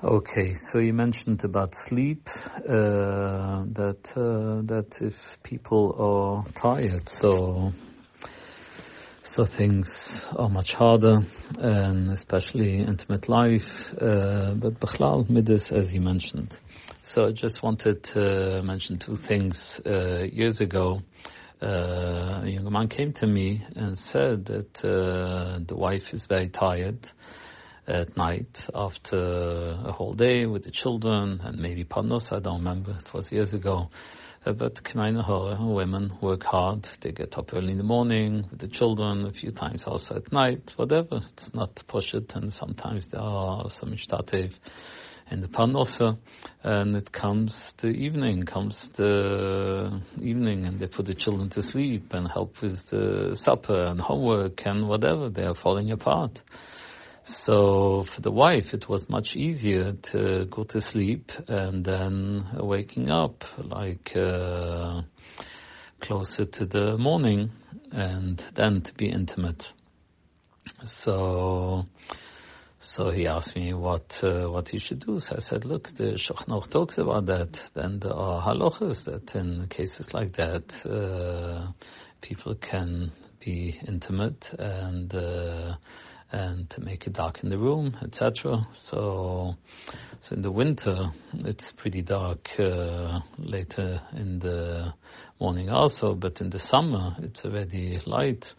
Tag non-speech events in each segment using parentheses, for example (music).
Okay, so you mentioned about sleep, uh, that uh, that if people are tired, so so things are much harder, and especially intimate life, uh, but Bechlal Midas, as you mentioned. So I just wanted to mention two things. Uh, years ago, uh, a young man came to me and said that uh, the wife is very tired at night after a whole day with the children and maybe panos, I don't remember, it was years ago. Uh, but Knainahara, women work hard, they get up early in the morning with the children, a few times also at night, whatever. It's not push it and sometimes there are some ishtatev in the panosa and it comes the evening, comes the evening and they put the children to sleep and help with the supper and homework and whatever, they are falling apart. So for the wife, it was much easier to go to sleep and then waking up like uh, closer to the morning and then to be intimate. So, so he asked me what uh, what he should do. So I said, look, the Shulchan talks about that. Then there are halachas that in cases like that, uh, people can be intimate and uh, and to make it dark in the room, etc. So, so in the winter it's pretty dark uh, later in the morning also, but in the summer it's already light.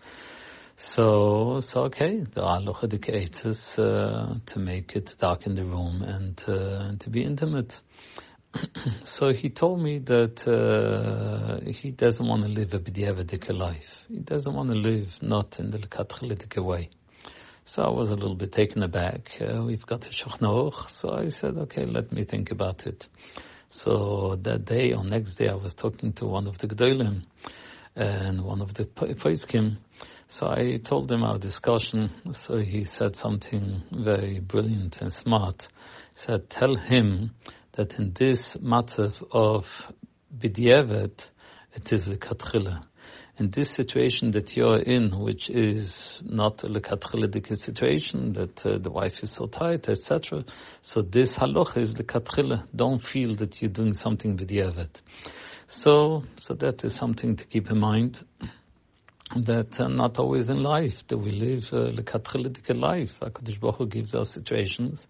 So, so okay, there are lochadikators uh, to make it dark in the room and, uh, to be intimate. (clears throat) so he told me that uh, he doesn't want to live a b'diavadika life. He doesn't want to live not in the lekatchalitika way. So I was a little bit taken aback. Uh, we've got a Shulchan So I said, okay, let me think about it. So that day or next day I was talking to one of the Gdolim and one of the Poiskim. So I told him our discussion. So he said something very brilliant and smart. He said, tell him that in this matter of Bidyevet, it is the Katchila in this situation that you're in, which is not a lekatchila situation, that uh, the wife is so tight, etc. So this halacha is lekatchila. Don't feel that you're doing something with Yevet. So, so that is something to keep in mind. That uh, not always in life do we live uh, lekatchila life. Hakadosh Baruch Hu gives us situations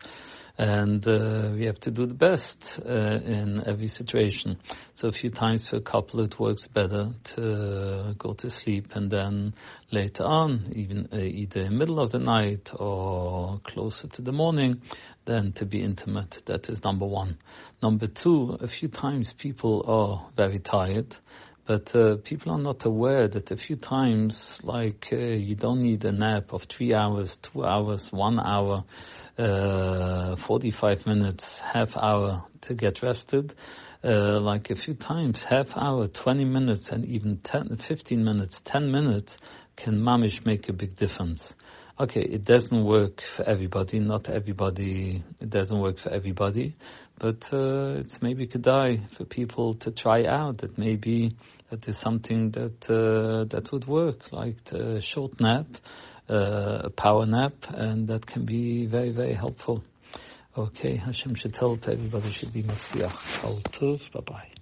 and uh, we have to do the best uh, in every situation. So a few times for a couple it works better to go to sleep and then later on, even uh, either in the middle of the night or closer to the morning, then to be intimate. That is number one. Number two, a few times people are very tired. But uh, people are not aware that a few times, like uh, you don't need a nap of three hours, two hours, one hour uh, 45 minutes, half hour to get rested. Uh, like a few times, half hour, 20 minutes, and even 10, 15 minutes, 10 minutes can mamish make a big difference. Okay, it doesn't work for everybody. Not everybody. It doesn't work for everybody, but uh, it's maybe die for people to try out. That maybe that is something that uh, that would work, like a short nap a power nap, and that can be very, very helpful. Okay, Hashem should help everybody should be Masliach. Bye bye.